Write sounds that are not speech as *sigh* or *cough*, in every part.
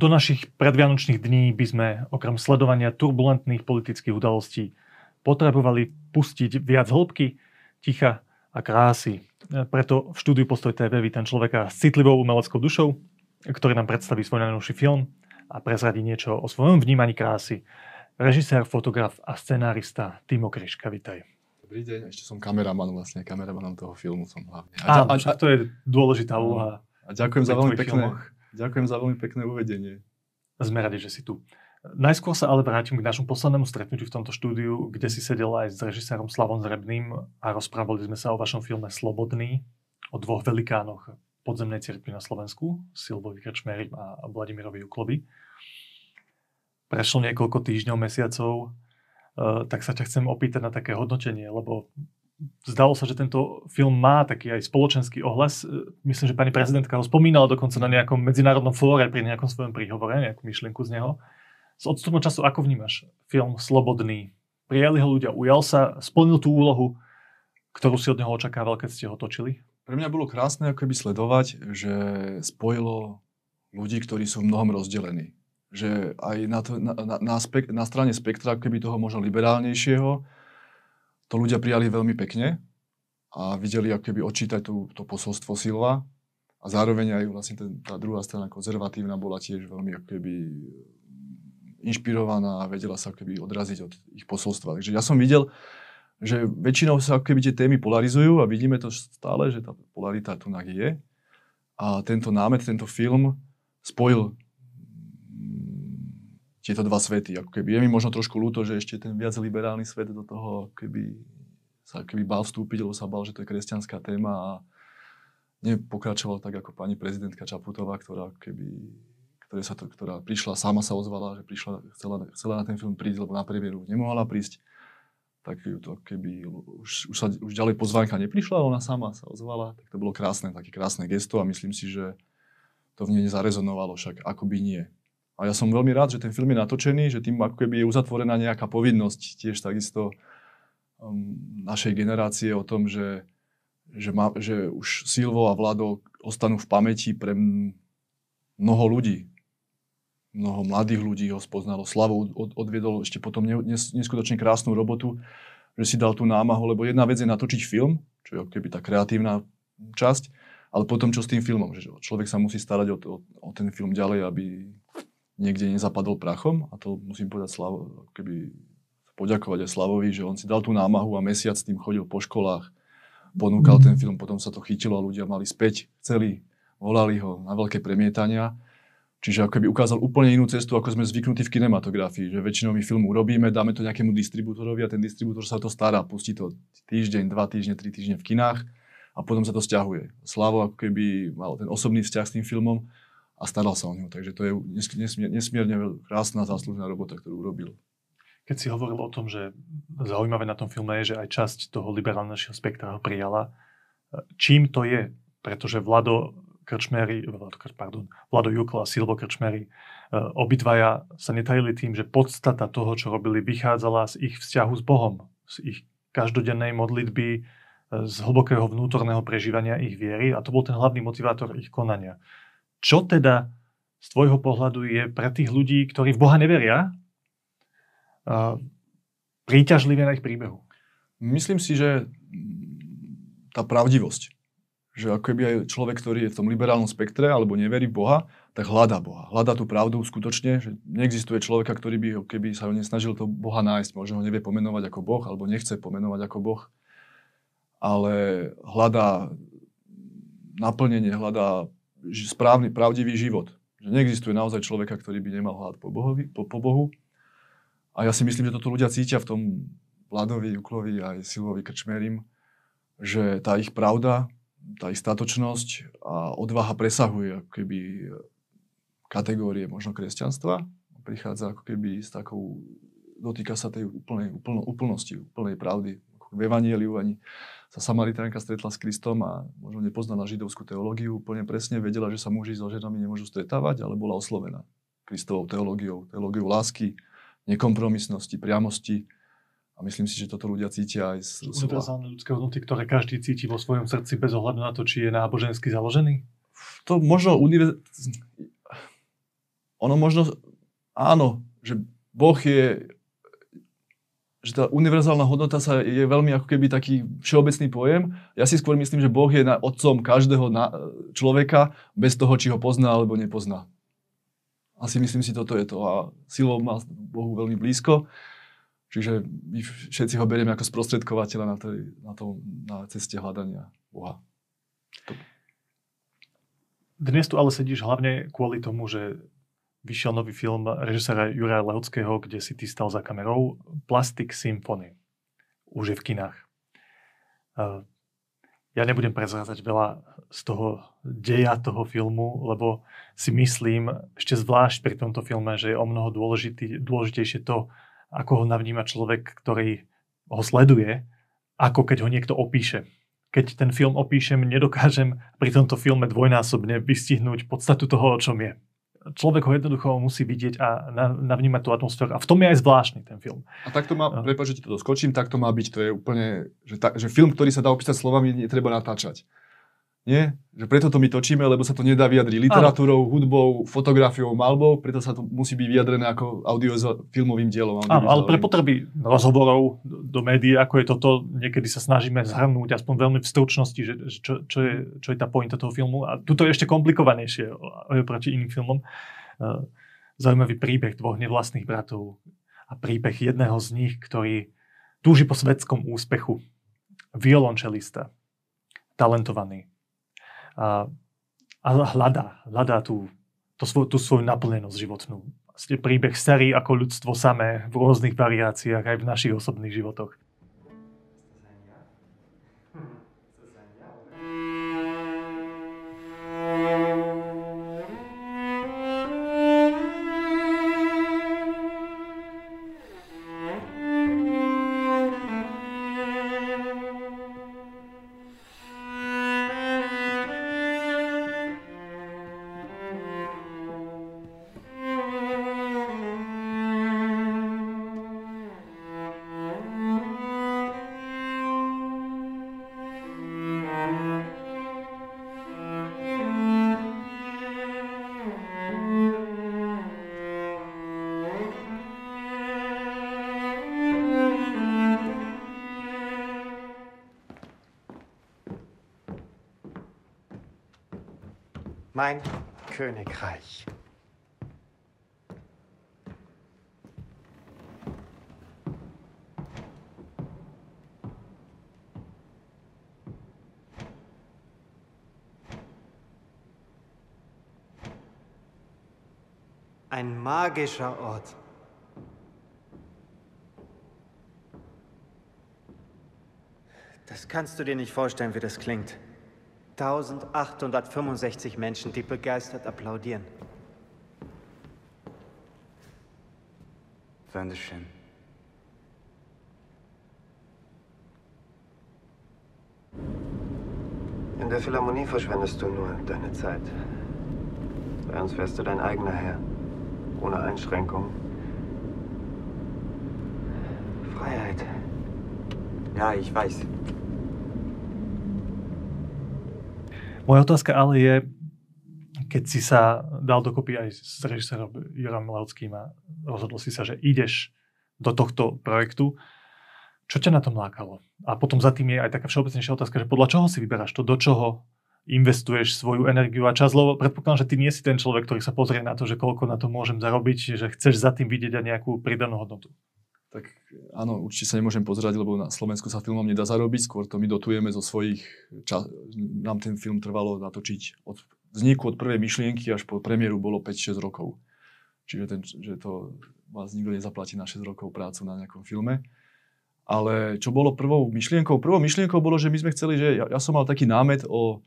do našich predvianočných dní by sme okrem sledovania turbulentných politických udalostí potrebovali pustiť viac hĺbky, ticha a krásy. Preto v štúdiu Postoj TV vítam človeka s citlivou umeleckou dušou, ktorý nám predstaví svoj najnovší film a prezradí niečo o svojom vnímaní krásy. Režisér, fotograf a scenárista Timo Kryška, vitaj. Dobrý deň, ešte som kameraman vlastne, kameramanom toho filmu som hlavne. A, a, a, to je dôležitá úloha. A ďakujem za veľmi pekné, ďakujem za veľmi pekné uvedenie. Sme radi, že si tu. Najskôr sa ale vrátim k našom poslednému stretnutiu v tomto štúdiu, kde si sedel aj s režisérom Slavom Zrebným a rozprávali sme sa o vašom filme Slobodný, o dvoch velikánoch podzemnej cirkvi na Slovensku, Silvovi Krčmery a Vladimirovi Juklovi. Prešlo niekoľko týždňov, mesiacov, e, tak sa ťa chcem opýtať na také hodnotenie, lebo zdalo sa, že tento film má taký aj spoločenský ohlas. E, myslím, že pani prezidentka ho spomínala dokonca na nejakom medzinárodnom fóre pri nejakom svojom príhovore, nejakú myšlienku z neho. S odstupom času, ako vnímaš film Slobodný? Prijali ho ľudia, ujal sa, splnil tú úlohu, ktorú si od neho očakával, keď ste ho točili? Pre mňa bolo krásne ako keby sledovať, že spojilo ľudí, ktorí sú v mnohom rozdelení. Že aj na, to, na, na, na, spek, na strane spektra, keby toho možno liberálnejšieho, to ľudia prijali veľmi pekne a videli ako keby odčítať tú, to posolstvo Silva a zároveň aj vlastne ten, tá druhá strana konzervatívna bola tiež veľmi ako keby inšpirovaná a vedela sa keby odraziť od ich posolstva. Takže ja som videl, že väčšinou sa keby tie témy polarizujú a vidíme to stále, že tá polarita tu je. A tento námet, tento film spojil mm, tieto dva svety. Ako keby. Je mi možno trošku ľúto, že ešte ten viac liberálny svet do toho keby sa keby bál vstúpiť, lebo sa bál, že to je kresťanská téma a nepokračoval tak ako pani prezidentka Čaputová, ktorá keby ktoré sa to, ktorá prišla, sama sa ozvala, že prišla, chcela, chcela na ten film prísť, lebo na premiéru nemohla prísť. Tak ju to keby, už, už, sa, už ďalej pozvánka neprišla, ona sama sa ozvala. Tak to bolo krásne, také krásne gesto a myslím si, že to v nej nezarezonovalo, však ako by nie. A ja som veľmi rád, že ten film je natočený, že tým ako keby je uzatvorená nejaká povinnosť tiež takisto um, našej generácie o tom, že, že, má, že už Silvo a Vlado ostanú v pamäti pre mnoho ľudí mnoho mladých ľudí ho spoznalo. Slavo od, odviedol ešte potom nes, neskutočne krásnu robotu, že si dal tú námahu, lebo jedna vec je natočiť film, čo je keby tá kreatívna časť, ale potom čo s tým filmom, že človek sa musí starať o, o, o ten film ďalej, aby niekde nezapadol prachom a to musím povedať Slavo, keby poďakovať aj Slavovi, že on si dal tú námahu a mesiac s tým chodil po školách, ponúkal ten film, potom sa to chytilo a ľudia mali späť, chceli, volali ho na veľké premietania Čiže ako keby ukázal úplne inú cestu, ako sme zvyknutí v kinematografii, že väčšinou my film urobíme, dáme to nejakému distribútorovi a ten distribútor sa to stará, pustí to týždeň, dva týždne, tri týždne v kinách a potom sa to stiahuje. Slavo ako keby mal ten osobný vzťah s tým filmom a staral sa o neho. Takže to je nesmierne, nesmierne krásna záslužná robota, ktorú urobil. Keď si hovoril o tom, že zaujímavé na tom filme je, že aj časť toho liberálneho spektra ho prijala, čím to je? Pretože Vlado Krčmery, pardon, Vlado Jukla a Silvo Krčmery, e, obidvaja sa netajili tým, že podstata toho, čo robili, vychádzala z ich vzťahu s Bohom, z ich každodennej modlitby, e, z hlbokého vnútorného prežívania ich viery a to bol ten hlavný motivátor ich konania. Čo teda z tvojho pohľadu je pre tých ľudí, ktorí v Boha neveria, príťažlivé na ich príbehu? Myslím si, že tá pravdivosť že ako keby aj človek, ktorý je v tom liberálnom spektre alebo neverí v Boha, tak hľadá Boha. Hľadá tú pravdu skutočne, že neexistuje človeka, ktorý by keby sa ho nesnažil to Boha nájsť. Možno ho nevie pomenovať ako Boh, alebo nechce pomenovať ako Boh. Ale hľadá naplnenie, hľadá správny, pravdivý život. Že neexistuje naozaj človeka, ktorý by nemal hľad po, Bohovi, po, po Bohu. A ja si myslím, že toto ľudia cítia v tom Vladovi, Juklovi aj Silvovi Krčmerim, že tá ich pravda, tá ich statočnosť a odvaha presahuje ako keby kategórie možno kresťanstva. Prichádza ako keby s takou, dotýka sa tej úplnej, úplno, úplnosti, úplnej pravdy. V Evangeliu ani sa Samaritánka stretla s Kristom a možno nepoznala židovskú teológiu, úplne presne vedela, že sa muži so ženami nemôžu stretávať, ale bola oslovená Kristovou teológiou, teológiou lásky, nekompromisnosti, priamosti, a myslím si, že toto ľudia cítia aj z... Univerzálne ľudské hodnoty, ktoré každý cíti vo svojom srdci bez ohľadu na to, či je nábožensky založený? To možno univerz... ono možno, áno, že Boh je, že tá univerzálna hodnota sa je veľmi ako keby taký všeobecný pojem. Ja si skôr myslím, že Boh je na, otcom každého na, človeka bez toho, či ho pozná alebo nepozná. Asi myslím si, toto je to. A silou má Bohu veľmi blízko. Čiže my všetci ho berieme ako sprostredkovateľa na, tej, na, tom, na ceste hľadania Boha. Dnes tu ale sedíš hlavne kvôli tomu, že vyšiel nový film režisera Juraja Lehockého, kde si ty stal za kamerou Plastic Symphony. Už je v kinách. Ja nebudem prezrázať veľa z toho deja toho filmu, lebo si myslím, ešte zvlášť pri tomto filme, že je o mnoho dôležitý, dôležitejšie to, ako ho navníma človek, ktorý ho sleduje, ako keď ho niekto opíše. Keď ten film opíšem, nedokážem pri tomto filme dvojnásobne vystihnúť podstatu toho, o čom je. Človek ho jednoducho musí vidieť a navnímať tú atmosféru. A v tom je aj zvláštny ten film. A tak to má, prepáč, že ti to doskočím, tak to má byť. To je úplne, že, ta, že film, ktorý sa dá opísať slovami, netreba natáčať. Nie? Že preto to my točíme, lebo sa to nedá vyjadriť literatúrou, ano. hudbou, fotografiou, malbou, preto sa to musí byť vyjadrené ako audio-filmovým dielom. Áno, ale pre potreby rozhovorov do médií, ako je toto, niekedy sa snažíme zhrnúť aspoň veľmi v stručnosti, že, čo, čo, je, čo je tá pointa toho filmu. A tuto je ešte komplikovanejšie proti iným filmom. E, zaujímavý príbeh dvoch nevlastných bratov a príbeh jedného z nich, ktorý túži po svetskom úspechu. Violončelista, talentovaný, a, a hľadá, hľadá tú, tú, svoj, tú svoju naplnenosť životnú. Vlastne príbeh starý ako ľudstvo samé v rôznych variáciách aj v našich osobných životoch. Mein Königreich. Ein magischer Ort. Das kannst du dir nicht vorstellen, wie das klingt. 1865 Menschen, die begeistert applaudieren. Dankeschön. In der Philharmonie verschwendest du nur deine Zeit. Bei uns wärst du dein eigener Herr. Ohne Einschränkung. Freiheit. Ja, ich weiß. Moja otázka ale je, keď si sa dal dokopy aj s režisérom Jurom Lehockým a rozhodol si sa, že ideš do tohto projektu, čo ťa na tom lákalo? A potom za tým je aj taká všeobecnejšia otázka, že podľa čoho si vyberáš to, do čoho investuješ svoju energiu a čas, lebo predpokladám, že ty nie si ten človek, ktorý sa pozrie na to, že koľko na to môžem zarobiť, že chceš za tým vidieť aj nejakú pridanú hodnotu. Tak áno, určite sa nemôžem pozerať, lebo na Slovensku sa filmom nedá zarobiť, skôr to my dotujeme zo svojich, čas, nám ten film trvalo natočiť od vzniku, od prvej myšlienky až po premiéru bolo 5-6 rokov. Čiže ten, že to vás nikto nezaplatí na 6 rokov prácu na nejakom filme. Ale čo bolo prvou myšlienkou? Prvou myšlienkou bolo, že my sme chceli, že ja, ja som mal taký námet o,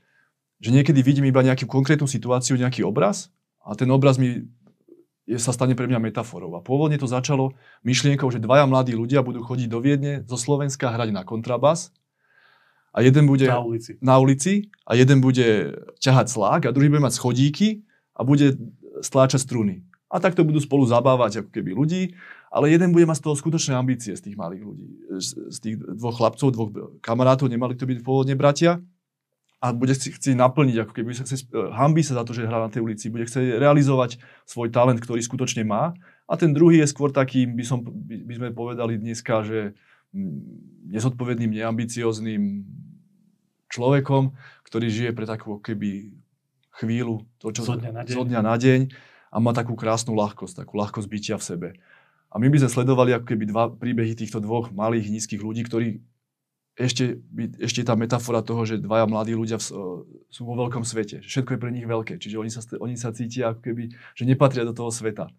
že niekedy vidím iba nejakú konkrétnu situáciu, nejaký obraz a ten obraz mi sa stane pre mňa metaforou. A pôvodne to začalo myšlienkou, že dvaja mladí ľudia budú chodiť do Viedne zo Slovenska hrať na kontrabas a jeden bude na ulici, na ulici a jeden bude ťahať slák a druhý bude mať schodíky a bude stláčať struny. A takto budú spolu zabávať ako keby ľudí, ale jeden bude mať z toho skutočné ambície z tých malých ľudí. Z, z tých dvoch chlapcov, dvoch kamarátov, nemali to byť pôvodne bratia. A bude si chcieť naplniť, ako keby sa chce, hambí sa za to, že hrá na tej ulici, bude chcieť realizovať svoj talent, ktorý skutočne má. A ten druhý je skôr taký, by, som, by, by sme povedali dneska, že mm, nezodpovedným, neambiciozným človekom, ktorý žije pre takú keby chvíľu, to, čo, Zo dňa na deň. zo dňa na deň a má takú krásnu ľahkosť, takú ľahkosť bytia v sebe. A my by sme sledovali ako keby dva príbehy týchto dvoch malých, nízkych ľudí, ktorí ešte, ešte tá metafora toho, že dvaja mladí ľudia sú vo veľkom svete. Že všetko je pre nich veľké. Čiže oni sa, oni sa cítia ako keby, že nepatria do toho sveta.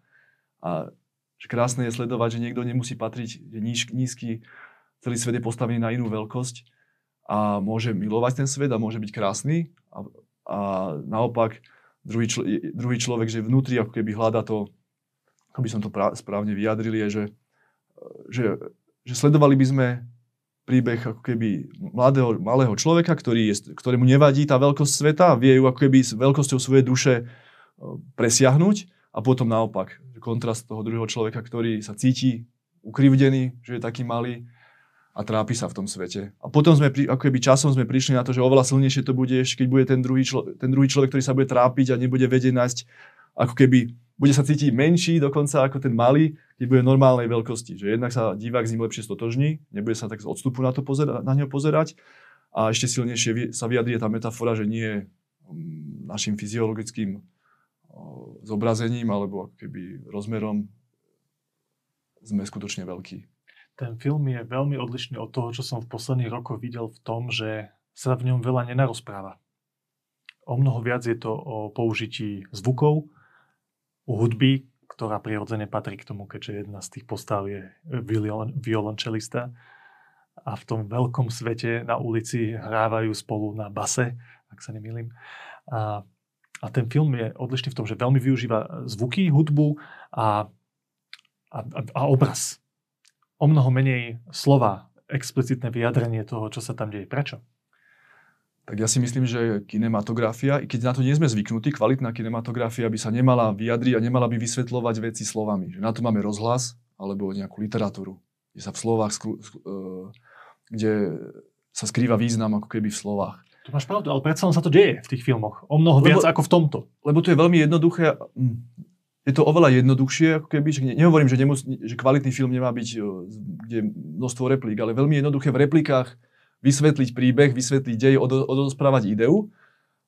A že krásne je sledovať, že niekto nemusí patriť, že níž, nízky, celý svet je postavený na inú veľkosť a môže milovať ten svet a môže byť krásny. A, a naopak druhý, čl- druhý človek, že vnútri ako keby hľada to, ako by som to pra- správne vyjadril, je, že, že, že sledovali by sme príbeh ako keby mladého, malého človeka, ktorý je, ktorému nevadí tá veľkosť sveta, vie ju ako keby s veľkosťou svojej duše e, presiahnuť a potom naopak, kontrast toho druhého človeka, ktorý sa cíti ukrivdený, že je taký malý a trápi sa v tom svete. A potom sme, ako keby časom sme prišli na to, že oveľa silnejšie to bude, keď bude ten druhý, člo, ten druhý človek, ktorý sa bude trápiť a nebude vedieť nájsť, ako keby bude sa cítiť menší dokonca ako ten malý, keď bude normálnej veľkosti. Že jednak sa divák s ním lepšie stotožní, nebude sa tak z odstupu na, to pozera- na neho pozerať a ešte silnejšie sa vyjadrie tá metafora, že nie mm, našim fyziologickým zobrazením alebo keby rozmerom sme skutočne veľkí. Ten film je veľmi odlišný od toho, čo som v posledných rokoch videl v tom, že sa v ňom veľa nenarozpráva. O mnoho viac je to o použití zvukov, hudby, ktorá prirodzene patrí k tomu, keďže jedna z tých postav je violon, violončelista a v tom veľkom svete na ulici hrávajú spolu na base, ak sa nemýlim. A, a ten film je odlišný v tom, že veľmi využíva zvuky, hudbu a, a, a, obraz. O mnoho menej slova, explicitné vyjadrenie toho, čo sa tam deje. Prečo? Tak ja si myslím, že kinematografia, i keď na to nie sme zvyknutí, kvalitná kinematografia by sa nemala vyjadriť a nemala by vysvetľovať veci slovami. Že na to máme rozhlas alebo nejakú literatúru, kde sa v slovách, sklu, uh, kde sa skrýva význam ako keby v slovách. Tu máš pravdu, ale predsa sa to deje v tých filmoch. O mnoho viac Lebo- ako v tomto. Lebo to je veľmi jednoduché. mm, Je to oveľa jednoduchšie, ako keby, že ne- nehovorím, že, nemus, že kvalitný film nemá byť, eh, kde je množstvo replík, ale veľmi jednoduché v replikách vysvetliť príbeh, vysvetliť dej, odo, odosprávať ideu,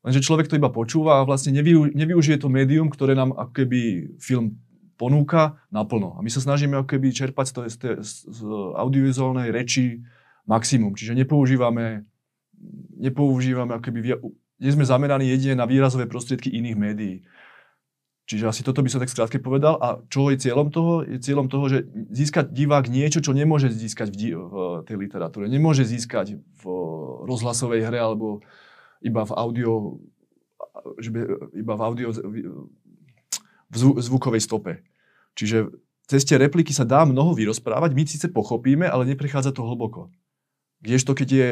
lenže človek to iba počúva a vlastne nevyu, nevyužije to médium, ktoré nám ako keby film ponúka naplno. A my sa snažíme ako keby čerpať z, to, z, z, audiovizuálnej reči maximum. Čiže nepoužívame, nepoužívame ako keby, nie sme zameraní jedine na výrazové prostriedky iných médií. Čiže asi toto by som tak skrátke povedal. A čo je cieľom toho? Je cieľom toho, že získať divák niečo, čo nemôže získať v, v tej literatúre. Nemôže získať v rozhlasovej hre alebo iba v audio, že by, iba v audio v zvu, zvukovej stope. Čiže cez tie repliky sa dá mnoho vyrozprávať, my síce pochopíme, ale neprechádza to hlboko. Kdežto, keď je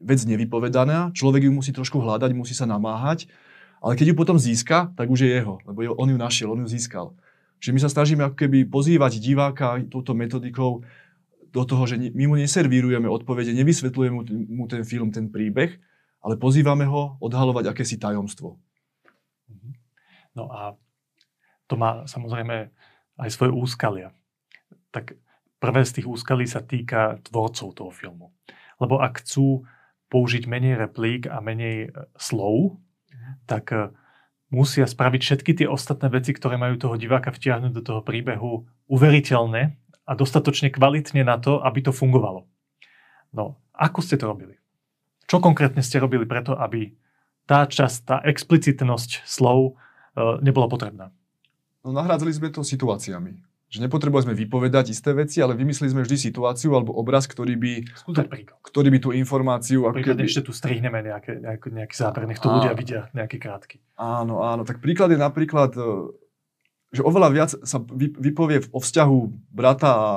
vec nevypovedaná, človek ju musí trošku hľadať, musí sa namáhať, ale keď ju potom získa, tak už je jeho, lebo on ju našiel, on ju získal. Čiže my sa snažíme ako keby pozývať diváka touto metodikou do toho, že my mu neservírujeme odpovede, nevysvetľujeme mu, ten film, ten príbeh, ale pozývame ho odhalovať akési tajomstvo. No a to má samozrejme aj svoje úskalia. Tak prvé z tých úskalí sa týka tvorcov toho filmu. Lebo ak chcú použiť menej replík a menej e, slov, tak e, musia spraviť všetky tie ostatné veci, ktoré majú toho diváka vtiahnuť do toho príbehu uveriteľne a dostatočne kvalitne na to, aby to fungovalo. No, ako ste to robili? Čo konkrétne ste robili preto, aby tá časť, tá explicitnosť slov e, nebola potrebná? No nahrádzali sme to situáciami. Že nepotrebovali sme vypovedať isté veci, ale vymysleli sme vždy situáciu alebo obraz, ktorý by, ktorý by tú informáciu... Ako Príklad keby, ešte tu strihneme nejaké, nejaký, nejaký záber, nech to Á. ľudia vidia, nejaký krátky. Áno, áno. Tak príklad je napríklad, e, že oveľa viac sa vy- vypovie o vzťahu brata a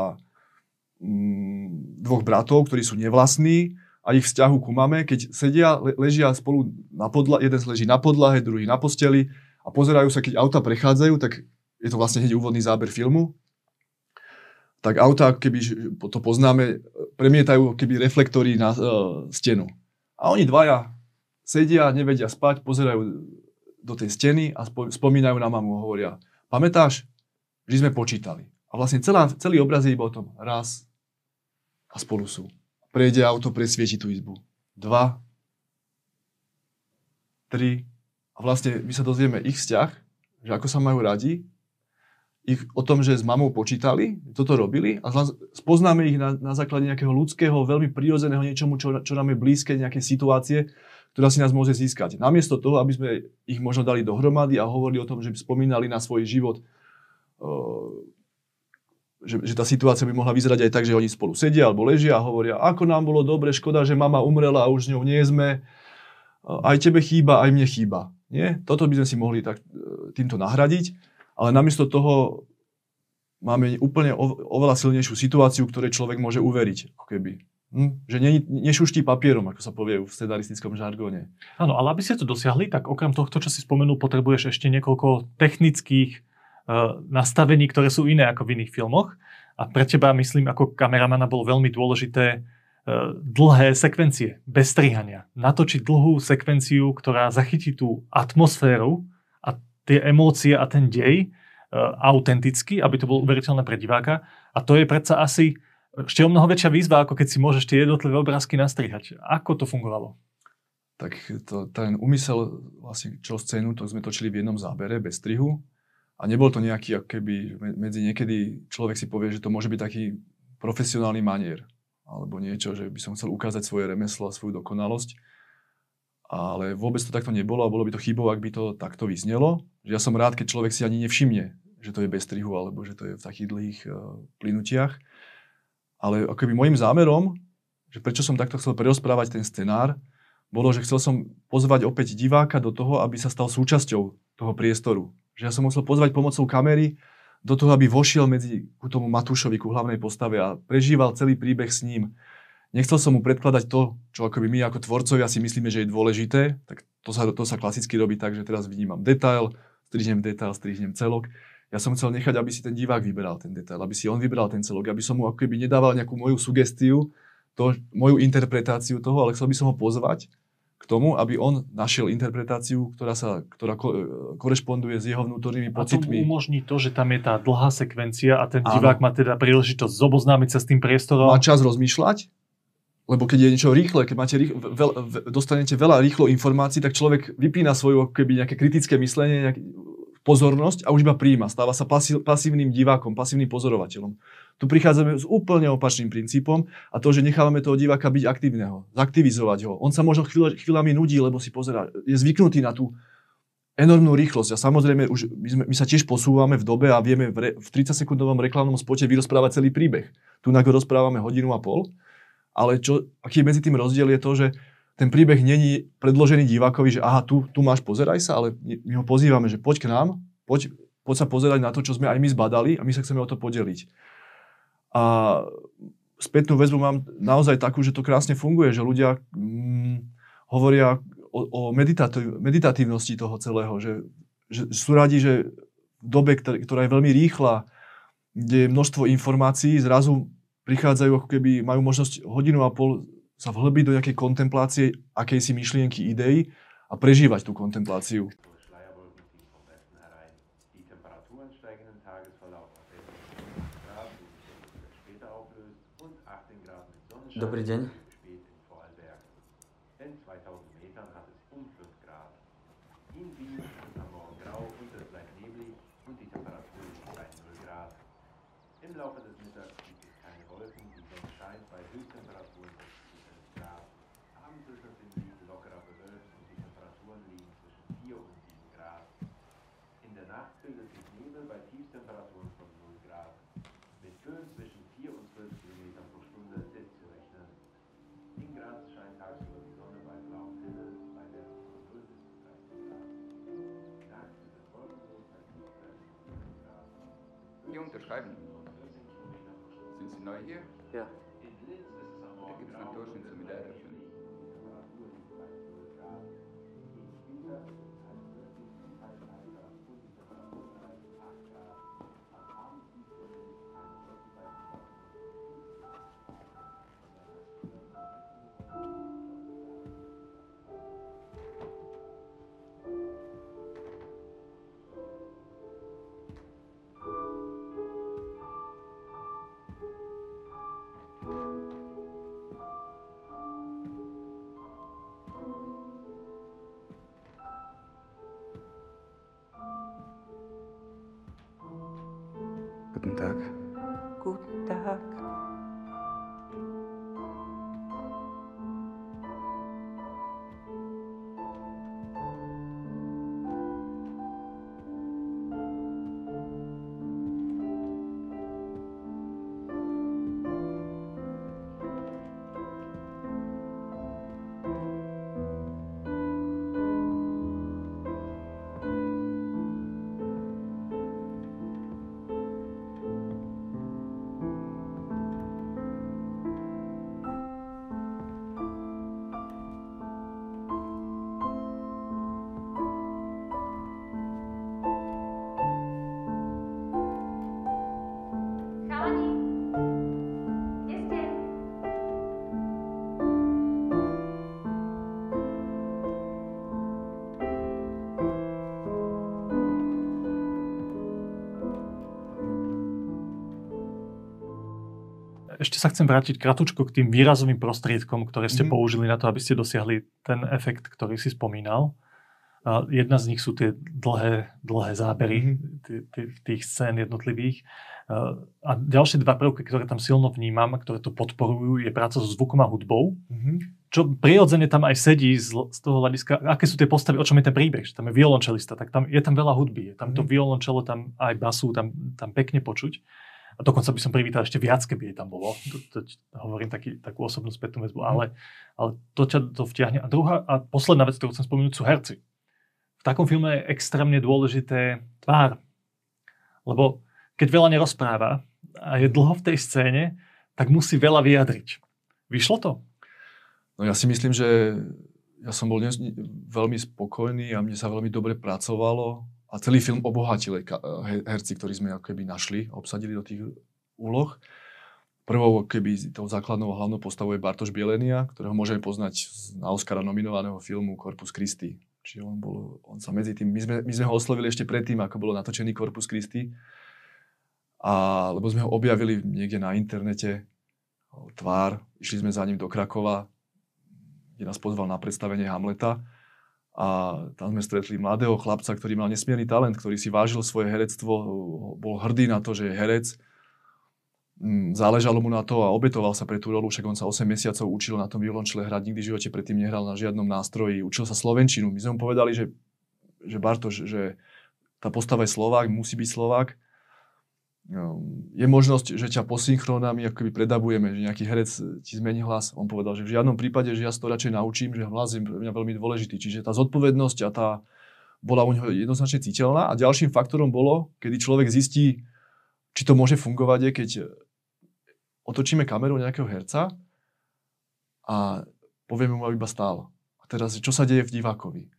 mm, dvoch bratov, ktorí sú nevlastní a ich vzťahu ku mame, keď sedia, le- ležia spolu na podlahe, jeden leží na podlahe, druhý na posteli a pozerajú sa, keď auta prechádzajú, tak je to vlastne hneď úvodný záber filmu. Tak ako keby to poznáme, premietajú keby reflektory na uh, stenu. A oni dvaja sedia, nevedia spať, pozerajú do tej steny a spo, spomínajú na mamu, hovoria, pamätáš, že sme počítali. A vlastne celá, celý obraz je iba o tom. Raz a spolu sú. Prejde auto, presvieti tú izbu. Dva, tri. A vlastne my sa dozvieme ich vzťah, že ako sa majú radi, ich o tom, že s mamou počítali, toto robili a spoznáme ich na, na základe nejakého ľudského, veľmi prírodzeného niečomu, čo, čo nám je blízke, nejaké situácie, ktorá si nás môže získať. Namiesto toho, aby sme ich možno dali dohromady a hovorili o tom, že by spomínali na svoj život, uh, že, že tá situácia by mohla vyzerať aj tak, že oni spolu sedia alebo ležia a hovoria, ako nám bolo dobre, škoda, že mama umrela a už s ňou nie sme, uh, aj tebe chýba, aj mne chýba. Nie? Toto by sme si mohli tak, uh, týmto nahradiť ale namiesto toho máme úplne oveľa silnejšiu situáciu, ktorej človek môže uveriť. Ako keby. Hm? Že ne, nešuští papierom, ako sa povie v scenaristickom žargóne. Áno, ale aby ste to dosiahli, tak okrem tohto, čo si spomenul, potrebuješ ešte niekoľko technických uh, nastavení, ktoré sú iné ako v iných filmoch. A pre teba, myslím, ako kameramana bolo veľmi dôležité uh, dlhé sekvencie, bez strihania. Natočiť dlhú sekvenciu, ktorá zachytí tú atmosféru tie emócie a ten dej uh, autenticky, aby to bolo uveriteľné pre diváka. A to je predsa asi ešte o mnoho väčšia výzva, ako keď si môžeš tie jednotlivé obrázky nastrihať. Ako to fungovalo? Tak to, ten úmysel, vlastne čo scénu, to sme točili v jednom zábere, bez strihu. A nebol to nejaký, ako keby medzi niekedy človek si povie, že to môže byť taký profesionálny manier. Alebo niečo, že by som chcel ukázať svoje remeslo a svoju dokonalosť ale vôbec to takto nebolo a bolo by to chybou, ak by to takto vyznelo. Ja som rád, keď človek si ani nevšimne, že to je bez strihu alebo že to je v takých dlhých uh, plynutiach. Ale akoby môjim zámerom, že prečo som takto chcel prerozprávať ten scenár, bolo, že chcel som pozvať opäť diváka do toho, aby sa stal súčasťou toho priestoru. Že ja som musel pozvať pomocou kamery do toho, aby vošiel medzi ku tomu Matúšovi, ku hlavnej postave a prežíval celý príbeh s ním nechcel som mu predkladať to, čo akoby my ako tvorcovia si myslíme, že je dôležité, tak to sa, to sa klasicky robí tak, že teraz vnímam detail, strihnem detail, strihnem celok. Ja som chcel nechať, aby si ten divák vyberal ten detail, aby si on vybral ten celok, aby som mu akoby nedával nejakú moju sugestiu, to, moju interpretáciu toho, ale chcel by som ho pozvať k tomu, aby on našiel interpretáciu, ktorá, sa, ktorá ko, korešponduje s jeho vnútornými pocitmi. A to umožní to, že tam je tá dlhá sekvencia a ten divák Áno. má teda príležitosť zoboznámiť sa s tým priestorom. Má čas rozmýšľať, lebo keď je niečo rýchle, keď máte rýchle, veľ, dostanete veľa rýchlo informácií, tak človek vypína svoju keby nejaké kritické myslenie, nejaký, pozornosť a už iba príjma. Stáva sa pasív, pasívnym divákom, pasívnym pozorovateľom. Tu prichádzame s úplne opačným princípom a to, že nechávame toho diváka byť aktívneho, zaktivizovať ho. On sa možno chvíľ, chvíľami nudí, lebo si pozera, je zvyknutý na tú enormnú rýchlosť. A samozrejme, už my, sme, my sa tiež posúvame v dobe a vieme v, re, v 30-sekundovom reklamnom spote vyrozprávať celý príbeh. Tu na rozprávame hodinu a pol ale čo, aký je medzi tým rozdiel je to, že ten príbeh není predložený divákovi, že aha, tu, tu máš, pozeraj sa, ale my ho pozývame, že poď k nám, poď, poď sa pozerať na to, čo sme aj my zbadali a my sa chceme o to podeliť. A spätnú väzbu mám naozaj takú, že to krásne funguje, že ľudia mm, hovoria o, o meditátiv, meditatívnosti toho celého, že, že sú radi, že v dobe, ktorá je veľmi rýchla, kde je množstvo informácií, zrazu prichádzajú ako keby, majú možnosť hodinu a pol sa vhlbiť do nejakej kontemplácie akejsi myšlienky, idei a prežívať tú kontempláciu. Dobrý deň. Hier unterschreiben. Sind Sie neu hier? Ja. Da gibt es einen Durchschnitt zum. Guten Ešte sa chcem vrátiť kratučko k tým výrazovým prostriedkom, ktoré ste Mhm. použili na to, aby ste dosiahli ten efekt, ktorý si spomínal. A jedna z nich sú tie dlhé, dlhé zábery Mhm. tých, scén jednotlivých. A ďalšie dva prvky, ktoré tam silno vnímam, ktoré to podporujú, je práca so zvukom a hudbou. Mhm. Čo prirodzene tam aj sedí z, z toho hľadiska, aké sú tie postavy, o čom je ten príbeh. že Tam je violončelista, tak tam je tam veľa hudby. Je tam to Mhm. violončelo, tam aj basu, tam, tam pekne počuť. A dokonca by som privítal ešte viac, keby je tam bolo. To, to, hovorím taký, takú osobnú spätnú väzbu, ale, ale to ťa to vtiahne. A druhá a posledná vec, ktorú chcem spomenúť, sú herci. V takom filme je extrémne dôležité tvár. Lebo keď veľa nerozpráva a je dlho v tej scéne, tak musí veľa vyjadriť. Vyšlo to? No ja si myslím, že ja som bol dnes veľmi spokojný a mne sa veľmi dobre pracovalo a celý film obohatili he- herci, ktorí sme ako keby našli, obsadili do tých úloh. Prvou keby tou základnou hlavnou postavou je Bartoš Bielenia, ktorého môžeme poznať z- na Oscara nominovaného filmu Corpus Christi. Čiže on, bol, on sa medzi tým, my sme, my sme ho oslovili ešte predtým, ako bolo natočený Corpus Christi, a, lebo sme ho objavili niekde na internete, tvár, išli sme za ním do Krakova, kde nás pozval na predstavenie Hamleta a tam sme stretli mladého chlapca, ktorý mal nesmierny talent, ktorý si vážil svoje herectvo, bol hrdý na to, že je herec, Mm, záležalo mu na to a obetoval sa pre tú rolu, však on sa 8 mesiacov učil na tom violončele hrať, nikdy v živote predtým nehral na žiadnom nástroji, učil sa slovenčinu. My sme mu povedali, že, že Bartoš, že tá postava je Slovák, musí byť Slovák. No, je možnosť, že ťa po synchronami akoby predabujeme, že nejaký herec ti zmení hlas. On povedal, že v žiadnom prípade, že ja to radšej naučím, že hlas je pre mňa veľmi dôležitý. Čiže tá zodpovednosť a tá bola u neho jednoznačne citeľná. A ďalším faktorom bolo, kedy človek zistí, či to môže fungovať, je keď otočíme kameru nejakého herca a povieme mu, aby iba stál. A teraz, čo sa deje v divákovi?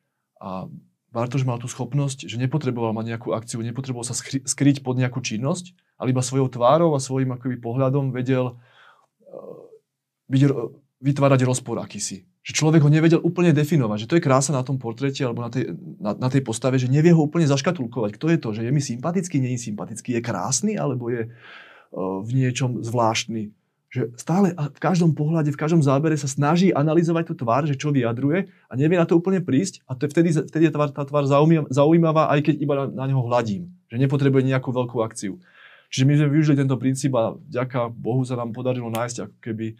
A Bartoš mal tú schopnosť, že nepotreboval mať nejakú akciu, nepotreboval sa skry- skryť pod nejakú činnosť, ale iba svojou tvárou a svojim akoby pohľadom vedel uh, byť, vytvárať rozpor akýsi. Že človek ho nevedel úplne definovať, že to je krása na tom portréte alebo na tej, na, na tej postave, že nevie ho úplne zaškatulkovať. Kto je to? Že je mi sympatický, nie je sympatický, je krásny alebo je uh, v niečom zvláštny. Že stále v každom pohľade, v každom zábere sa snaží analyzovať tú tvár, že čo vyjadruje a nevie na to úplne prísť a to je vtedy, vtedy je tvár, tá tvár zaujímavá, aj keď iba na, na neho hladím. Že nepotrebuje nejakú veľkú akciu. Čiže my sme využili tento princíp a vďaka Bohu sa nám podarilo nájsť ako keby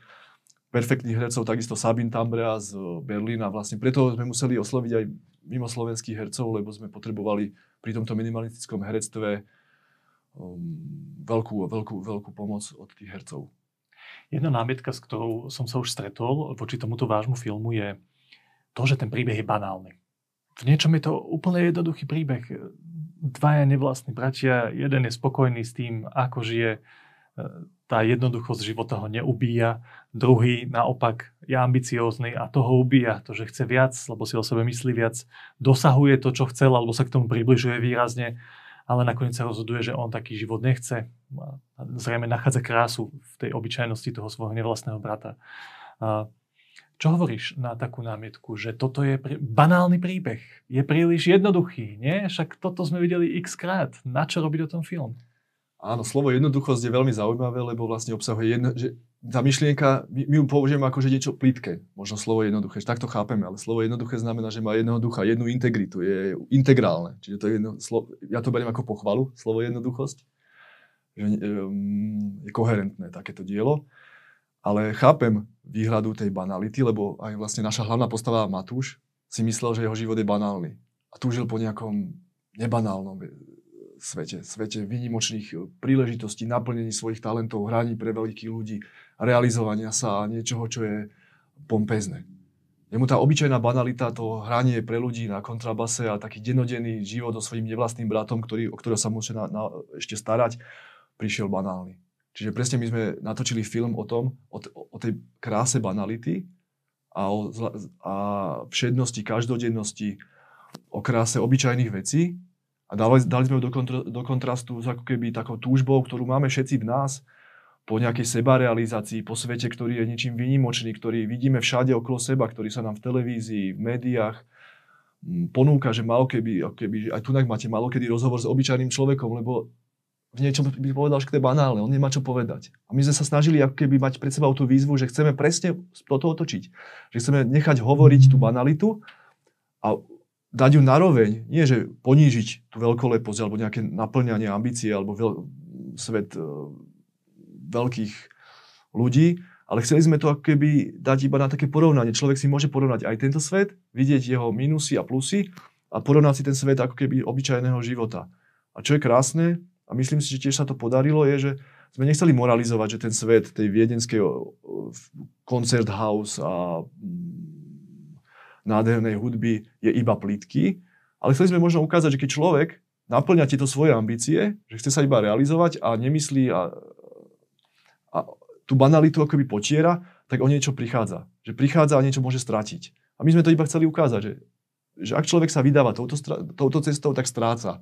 perfektných hercov, takisto Sabin Tambrea z Berlína. Vlastne preto sme museli osloviť aj mimo slovenských hercov, lebo sme potrebovali pri tomto minimalistickom herectve um, veľkú, veľkú, veľkú pomoc od tých hercov. Jedna námietka, s ktorou som sa už stretol voči tomuto vášmu filmu je to, že ten príbeh je banálny. V niečom je to úplne jednoduchý príbeh. Dvaja nevlastní bratia, jeden je spokojný s tým, ako žije, tá jednoduchosť života ho neubíja, druhý naopak je ambiciózny a toho ubíja, to, že chce viac, lebo si o sebe myslí viac, dosahuje to, čo chcel, alebo sa k tomu približuje výrazne, ale nakoniec sa rozhoduje, že on taký život nechce. Zrejme nachádza krásu v tej obyčajnosti toho svojho nevlastného brata. Čo hovoríš na takú námietku, že toto je prí... banálny príbeh, je príliš jednoduchý, nie? Však toto sme videli x krát. Na čo robiť o tom film? Áno, slovo jednoduchosť je veľmi zaujímavé, lebo vlastne obsahuje jedno, že tá myšlienka, my, my ju použijeme ako že niečo plítke, možno slovo jednoduché, že takto chápeme, ale slovo jednoduché znamená, že má jedného ducha, jednu integritu, je integrálne. Čiže to je jedno, slovo, ja to beriem ako pochvalu, slovo jednoduchosť. Že je koherentné takéto dielo. Ale chápem výhradu tej banality, lebo aj vlastne naša hlavná postava Matúš si myslel, že jeho život je banálny. A túžil po nejakom nebanálnom svete, svete výnimočných príležitostí, naplnení svojich talentov, hraní pre veľkých ľudí, realizovania sa a niečoho, čo je pompezné. Jemu tá obyčajná banalita, to hranie pre ľudí na kontrabase a taký denodenný život so svojím nevlastným bratom, ktorý, o ktorého sa musí na, na, ešte starať, prišiel banálny. Čiže presne my sme natočili film o tom, o, o tej kráse banality a o a všednosti, každodennosti, o kráse obyčajných vecí a dali, dali sme ju do, kontra, do kontrastu s ako keby takou túžbou, ktorú máme všetci v nás, po nejakej sebarealizácii, po svete, ktorý je ničím výnimočný, ktorý vidíme všade okolo seba, ktorý sa nám v televízii, v médiách ponúka, že malo keby, keby aj tu máte malo kedy rozhovor s obyčajným človekom, lebo v niečom by povedal, že to je banálne, on nemá čo povedať. A my sme sa snažili ako keby mať pred sebou tú výzvu, že chceme presne toto otočiť. Že chceme nechať hovoriť tú banalitu a dať ju naroveň, nie že ponížiť tú veľkoleposť alebo nejaké naplňanie ambície alebo veľ, svet e, veľkých ľudí, ale chceli sme to ako keby dať iba na také porovnanie. Človek si môže porovnať aj tento svet, vidieť jeho minusy a plusy a porovnať si ten svet ako keby obyčajného života. A čo je krásne, a myslím si, že tiež sa to podarilo, je, že sme nechceli moralizovať, že ten svet tej viedenskej koncert house a mm, nádhernej hudby je iba plitky, ale chceli sme možno ukázať, že keď človek naplňa tieto svoje ambície, že chce sa iba realizovať a nemyslí a a tú banalitu akoby potiera, tak o niečo prichádza. Že prichádza a niečo môže stratiť. A my sme to iba chceli ukázať, že, že ak človek sa vydáva touto, touto cestou, tak stráca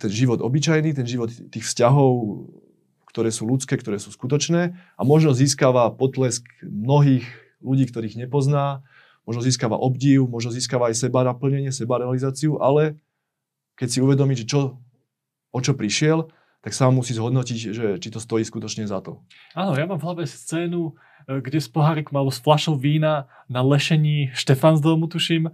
ten život obyčajný, ten život tých vzťahov, ktoré sú ľudské, ktoré sú skutočné a možno získava potlesk mnohých ľudí, ktorých nepozná, možno získava obdiv, možno získava aj seba naplnenie, seba realizáciu, ale keď si uvedomí, že čo, o čo prišiel, tak sám musí zhodnotiť, že či to stojí skutočne za to. Áno, ja mám v hlave scénu, e, kde s pohárikom alebo s flašou vína na lešení Štefansdomu, tuším, e,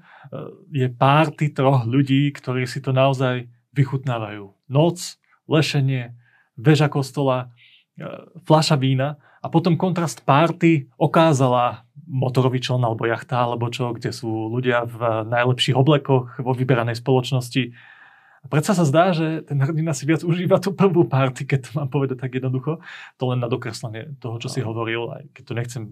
je párty troch ľudí, ktorí si to naozaj vychutnávajú. Noc, lešenie, väža kostola, e, flaša vína a potom kontrast párty okázala motorový čln alebo jachta alebo čo, kde sú ľudia v najlepších oblekoch vo vyberanej spoločnosti a predsa sa zdá, že ten hrdina si viac užíva tú prvú party, keď to mám povedať tak jednoducho. To len na dokreslenie toho, čo no. si hovoril, aj keď to nechcem,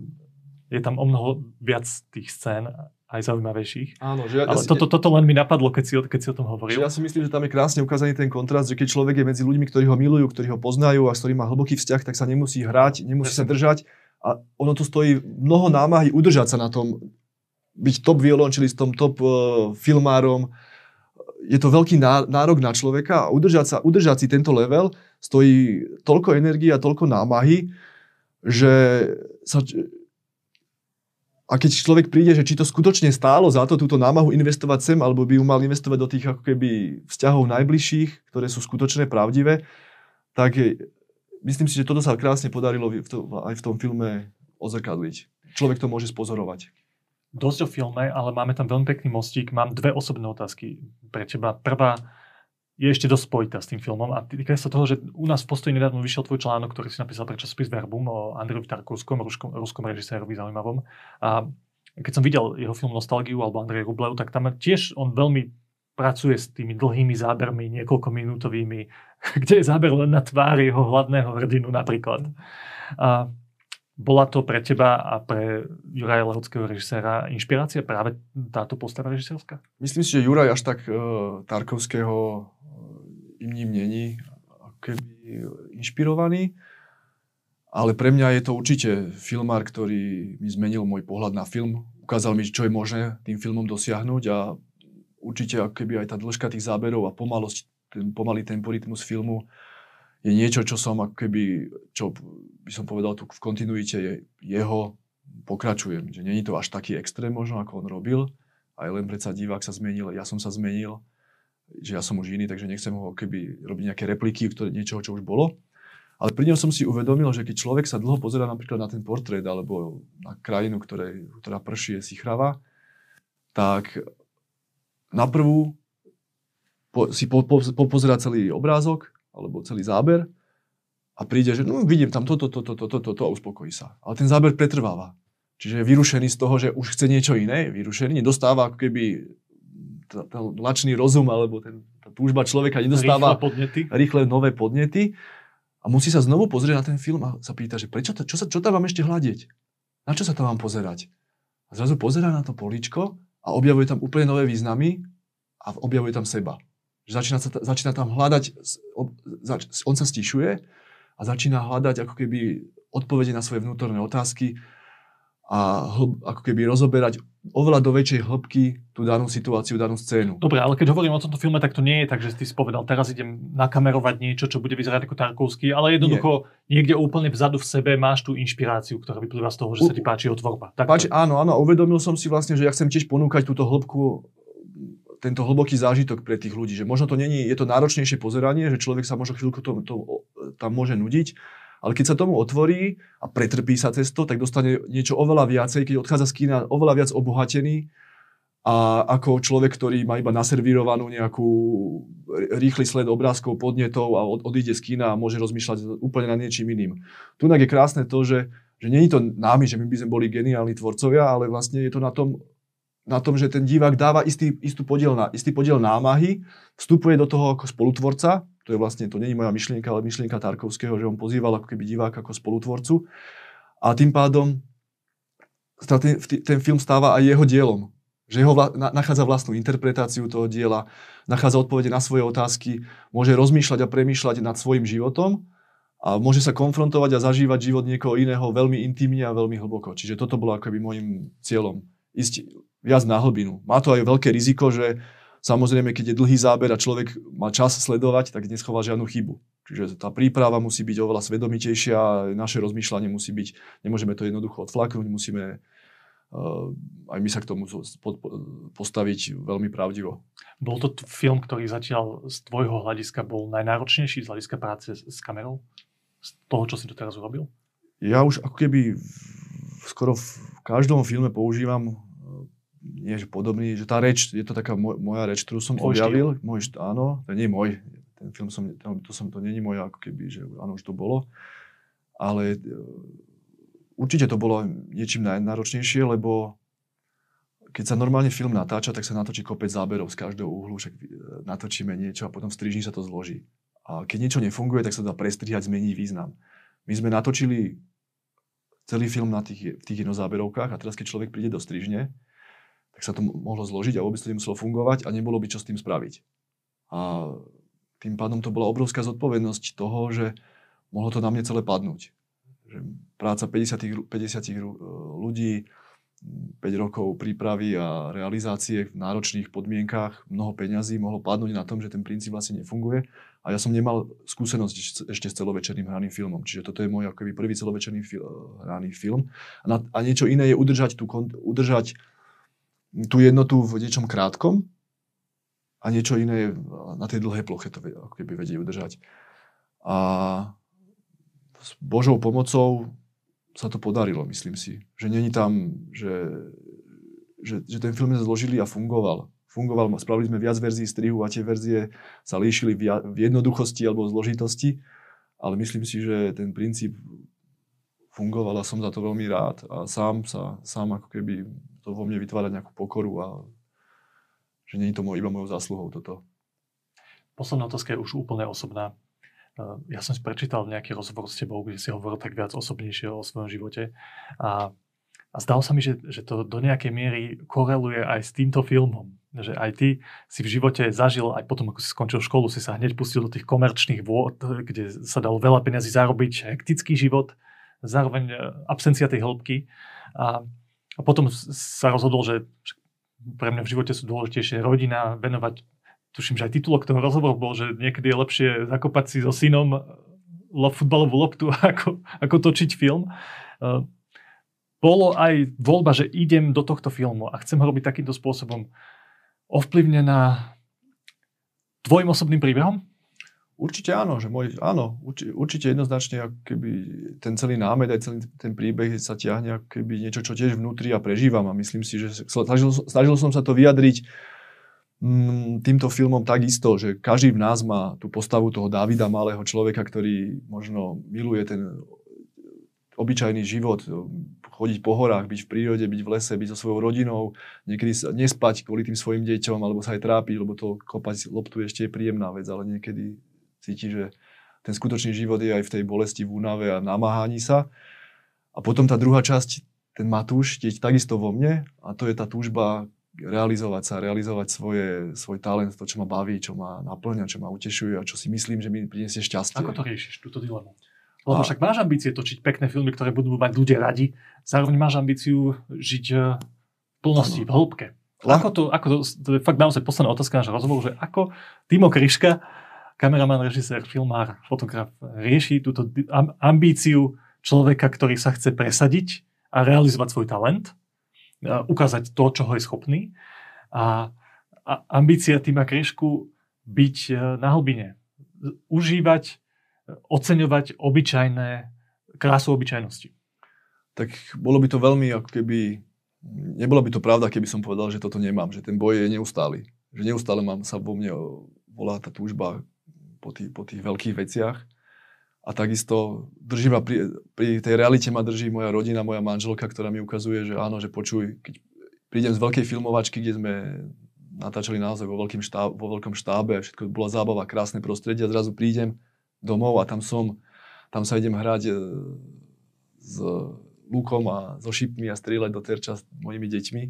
je tam o mnoho viac tých scén, aj zaujímavejších. Áno, že ja, Ale ja si, toto, toto len mi napadlo, keď si, keď si o tom hovoril. Ja si myslím, že tam je krásne ukázaný ten kontrast, že keď človek je medzi ľuďmi, ktorí ho milujú, ktorí ho poznajú a s ktorými má hlboký vzťah, tak sa nemusí hrať, nemusí sa držať. A ono to stojí mnoho námahy udržať sa na tom, byť top violončelistom, top uh, filmárom, je to veľký nárok na človeka a udržať, sa, udržať si tento level stojí toľko energie a toľko námahy, že sa, a keď človek príde, že či to skutočne stálo za to túto námahu investovať sem, alebo by ju mal investovať do tých ako keby vzťahov najbližších, ktoré sú skutočne pravdivé, tak myslím si, že toto sa krásne podarilo aj v tom filme ozrkadliť. Človek to môže spozorovať dosť o filme, ale máme tam veľmi pekný mostík. Mám dve osobné otázky pre teba. Prvá je ešte dosť spojitá s tým filmom a týka sa toho, že u nás v postoji nedávno vyšiel tvoj článok, ktorý si napísal pre časopis Verbum o Andrejovi Tarkovskom, ruskom, ruskom režisérovi zaujímavom. A keď som videl jeho film Nostalgiu alebo Andrej Rublev, tak tam tiež on veľmi pracuje s tými dlhými zábermi, niekoľko minútovými, *laughs* kde je záber len na tvári jeho hlavného hrdinu napríklad. A bola to pre teba a pre Juraja Lehockého režiséra inšpirácia práve táto postava režisérska? Myslím si, že Juraj až tak uh, Tarkovského ním není keby inšpirovaný, ale pre mňa je to určite filmár, ktorý mi zmenil môj pohľad na film. Ukázal mi, čo je možné tým filmom dosiahnuť a určite keby aj tá dĺžka tých záberov a pomalosť, ten pomalý temporitmus filmu je niečo, čo som keby, čo by som povedal tu v kontinuite je, jeho pokračujem. Že není to až taký extrém možno, ako on robil. Aj len predsa divák sa zmenil, ja som sa zmenil, že ja som už iný, takže nechcem ho keby robiť nejaké repliky ktoré, niečoho, čo už bolo. Ale pri ňom som si uvedomil, že keď človek sa dlho pozera napríklad na ten portrét alebo na krajinu, ktoré, ktorá prší, je sichrava, tak na prvú po, si po, po, po, pozera celý obrázok alebo celý záber a príde, že no vidím tam toto, toto, toto, toto, toto a uspokojí sa. Ale ten záber pretrváva. Čiže je vyrušený z toho, že už chce niečo iné, vyrušený, nedostáva ako keby ten lačný rozum alebo ten, tá túžba človeka nedostáva Rýchle podnety. rýchle nové podnety a musí sa znovu pozrieť na ten film a sa pýta, že prečo to, čo, sa, čo tam mám ešte hľadieť? Na čo sa tam mám pozerať? A zrazu pozerá na to políčko a objavuje tam úplne nové významy a objavuje tam seba. Že začína, sa, začína tam hľadať, on sa stišuje a začína hľadať ako keby odpovede na svoje vnútorné otázky a hlb, ako keby rozoberať oveľa do väčšej hĺbky tú danú situáciu, danú scénu. Dobre, ale keď hovorím o tomto filme, tak to nie je tak, že si povedal, teraz idem nakamerovať niečo, čo bude vyzerať ako Tarkovský, ale jednoducho niekde úplne vzadu v sebe máš tú inšpiráciu, ktorá vyplýva z toho, že sa ti páči jeho tvorba. Tak Páči, áno, áno, uvedomil som si vlastne, že ja chcem tiež ponúkať túto hĺbku, tento hlboký zážitok pre tých ľudí, že možno to není, je to náročnejšie pozeranie, že človek sa možno chvíľku to, to, tam môže nudiť, ale keď sa tomu otvorí a pretrpí sa cez to, tak dostane niečo oveľa viacej, keď odchádza z kína oveľa viac obohatený a ako človek, ktorý má iba naservírovanú nejakú rýchly sled obrázkov, podnetov a od, odíde z kína a môže rozmýšľať úplne nad niečím iným. Tunak je krásne to, že, že nie je to námi, že my by sme boli geniálni tvorcovia, ale vlastne je to na tom, na tom, že ten divák dáva istý, istú podiel na, istý podiel námahy, vstupuje do toho ako spolutvorca, to je vlastne, to není moja myšlienka, ale myšlienka Tarkovského, že on pozýval ako keby diváka ako spolutvorcu a tým pádom ten, ten film stáva aj jeho dielom. Že jeho vla, na, nachádza vlastnú interpretáciu toho diela, nachádza odpovede na svoje otázky, môže rozmýšľať a premýšľať nad svojim životom a môže sa konfrontovať a zažívať život niekoho iného veľmi intimne a veľmi hlboko. Čiže toto bolo akoby môjim cieľom. Ísť viac na hlbinu. Má to aj veľké riziko, že samozrejme, keď je dlhý záber a človek má čas sledovať, tak neschová žiadnu chybu. Čiže tá príprava musí byť oveľa svedomitejšia naše rozmýšľanie musí byť, nemôžeme to jednoducho odflaknúť, musíme uh, aj my sa k tomu postaviť veľmi pravdivo. Bol to t- film, ktorý zatiaľ z tvojho hľadiska bol najnáročnejší z hľadiska práce s, s kamerou? Z toho, čo si doteraz urobil? Ja už ako keby v, skoro v každom filme používam nie že podobný, že tá reč, je to taká mo- moja reč, ktorú som Tvoj objavil, môj, št- áno, to nie je môj, ten film som, to, to som, to není moje, ako keby, že áno, už to bolo, ale e, určite to bolo niečím najnáročnejšie, lebo keď sa normálne film natáča, tak sa natočí kopec záberov z každého uhlu, však e, natočíme niečo a potom v strižni sa to zloží. A keď niečo nefunguje, tak sa dá prestrihať, zmení význam. My sme natočili celý film na tých, v tých jednozáberovkách a teraz keď človek príde do strižne, tak sa to mo- mohlo zložiť a vôbec to nemuselo fungovať a nebolo by čo s tým spraviť. A tým pádom to bola obrovská zodpovednosť toho, že mohlo to na mne celé padnúť. Že práca 50, ru- 50 ru- ľudí, 5 rokov prípravy a realizácie v náročných podmienkách, mnoho peňazí mohlo padnúť na tom, že ten princíp vlastne nefunguje. A ja som nemal skúsenosť ešte- s celovečerným hraným filmom. Čiže toto je môj akoby prvý celovečerný fil- hraný film. A, na, a niečo iné je udržať, tú, udržať tú jednotu v niečom krátkom a niečo iné na tej dlhej ploche to ako keby vedieť udržať. A s Božou pomocou sa to podarilo, myslím si. Že není tam, že, že, že ten film sme zložili a fungoval. Fungoval, spravili sme viac verzií strihu a tie verzie sa líšili v, jednoduchosti alebo zložitosti, ale myslím si, že ten princíp fungoval a som za to veľmi rád a sám sa, sám ako keby to vo mne vytvára nejakú pokoru a že nie je to moj, iba mojou zásluhou toto. Posledná otázka je už úplne osobná. Uh, Ja som si prečítal nejaký rozhovor s tebou, kde si hovoril tak viac osobnejšie o svojom živote a, a zdalo sa mi, že, že to do nejakej miery koreluje aj s týmto filmom. Že aj ty si v živote zažil, aj potom ako si skončil školu, si sa hneď pustil do tých komerčných vôd, kde sa dalo veľa peniazy zarobiť, hektický život, zároveň e, absencia tej hĺbky. A, a potom sa rozhodol, že pre mňa v živote sú dôležitejšie rodina, venovať tuším, že aj titulok toho rozhovoru bol, že niekedy je lepšie zakopať si so synom lo, futbalovú loptu, *laughs* ako, ako točiť film. Uh, bolo aj voľba, že idem do tohto filmu a chcem ho robiť takýmto spôsobom ovplyvnená tvojim osobným príbehom? Určite áno, že môj, áno, určite, jednoznačne keby ten celý námed, aj celý ten príbeh sa ťahne keby niečo, čo tiež vnútri a prežívam a myslím si, že snažil, snažil som sa to vyjadriť mm, týmto filmom takisto, že každý v nás má tú postavu toho Davida, malého človeka, ktorý možno miluje ten obyčajný život, chodiť po horách, byť v prírode, byť v lese, byť so svojou rodinou, niekedy sa nespať kvôli tým svojim deťom, alebo sa aj trápiť, lebo to kopať loptu ešte je príjemná vec, ale niekedy cíti, že ten skutočný život je aj v tej bolesti, v únave a namáhaní sa. A potom tá druhá časť, ten Matúš, je takisto vo mne a to je tá túžba realizovať sa, realizovať svoje, svoj talent, to, čo ma baví, čo ma naplňa, čo ma utešuje a čo si myslím, že mi priniesie šťastie. Ako to riešiš, túto dilemu? Lebo však máš ambície točiť pekné filmy, ktoré budú mať ľudia radi. Zároveň máš ambíciu žiť eh, v plnosti, ano. v hĺbke. Ako to, ako to, to je fakt naozaj posledná otázka nášho rozhovoru, že ako Timo Kryška, kameraman, režisér, filmár, fotograf, rieši túto ambíciu človeka, ktorý sa chce presadiť a realizovať svoj talent, ukázať to, čo ho je schopný. A, a ambícia Tima Kryšku byť eh, na hlbine. Užívať oceňovať obyčajné, krásu obyčajnosti. Tak bolo by to veľmi ako keby, nebolo by to pravda, keby som povedal, že toto nemám, že ten boj je neustály. Že neustále mám sa vo mne volá tá túžba po tých, po tých veľkých veciach. A takisto drží ma pri, pri tej realite ma drží moja rodina, moja manželka, ktorá mi ukazuje, že áno, že počuj, keď prídem z veľkej filmovačky, kde sme natáčali naozaj vo, veľkým štáb, vo veľkom štábe, všetko bola zábava, krásne prostredie a zrazu prídem domov a tam som, tam sa idem hrať e, s lukom a so šipmi a strieľať do terča s mojimi deťmi.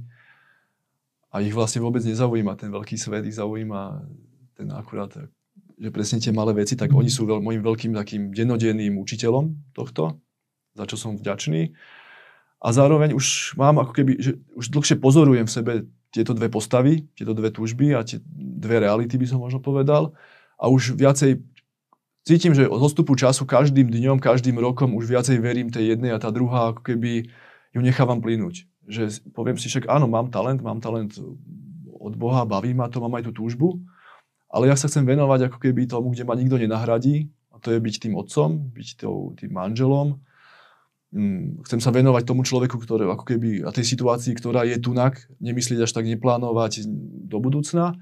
A ich vlastne vôbec nezaujíma ten veľký svet, ich zaujíma ten akurát, že presne tie malé veci, tak oni sú veľ, môjim veľkým takým dennodenným učiteľom tohto, za čo som vďačný. A zároveň už mám ako keby, že už dlhšie pozorujem v sebe tieto dve postavy, tieto dve túžby a tie dve reality by som možno povedal. A už viacej cítim, že od odstupu času každým dňom, každým rokom už viacej verím tej jednej a tá druhá, ako keby ju nechávam plynúť. Že poviem si však, áno, mám talent, mám talent od Boha, baví ma to, mám aj tú túžbu, ale ja sa chcem venovať ako keby tomu, kde ma nikto nenahradí, a to je byť tým otcom, byť tým manželom. Mm, chcem sa venovať tomu človeku, ktorý, ako keby, a tej situácii, ktorá je tunak, nemyslieť až tak neplánovať do budúcna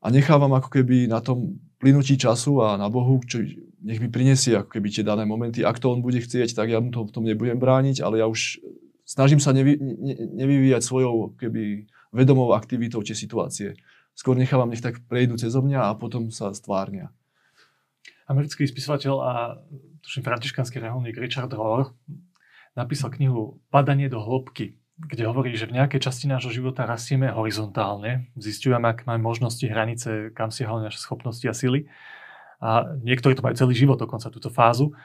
a nechávam ako keby na tom plynutí času a na Bohu, čo nech mi prinesie ako keby tie dané momenty. Ak to on bude chcieť, tak ja mu to v tom nebudem brániť, ale ja už snažím sa nevy, ne, nevyvíjať svojou keby vedomou aktivitou tie situácie. Skôr nechávam, nech tak prejdú cez mňa a potom sa stvárnia. Americký spisovateľ a tuším františkanský reholník Richard Rohr napísal knihu Padanie do hĺbky kde hovorí, že v nejakej časti nášho života rastieme horizontálne, zistujeme, ak máme možnosti, hranice, kam siahajú naše schopnosti a sily. A niektorí to majú celý život, dokonca túto fázu.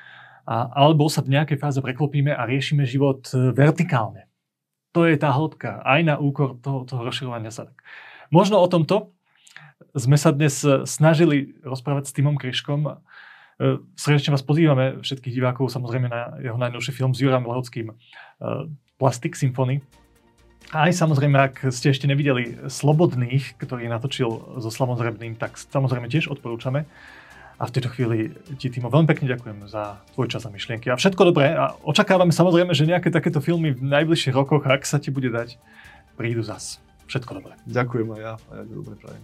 A, alebo sa v nejakej fáze preklopíme a riešime život e, vertikálne. To je tá hĺbka, aj na úkor toho, toho rozširovania sa. Možno o tomto sme sa dnes e, snažili rozprávať s Timom Kryškom. E, srdečne vás pozývame, všetkých divákov, samozrejme na jeho najnovší film s Juram Lehockým Plastic Symphony. A aj samozrejme, ak ste ešte nevideli Slobodných, ktorý natočil so Slavom Zrebným, tak samozrejme tiež odporúčame. A v tejto chvíli ti, Timo, veľmi pekne ďakujem za tvoj čas a myšlienky. A všetko dobré. A očakávame samozrejme, že nejaké takéto filmy v najbližších rokoch, ak sa ti bude dať, prídu zas. Všetko dobré. Ďakujem aj ja. A ja dobre prajem.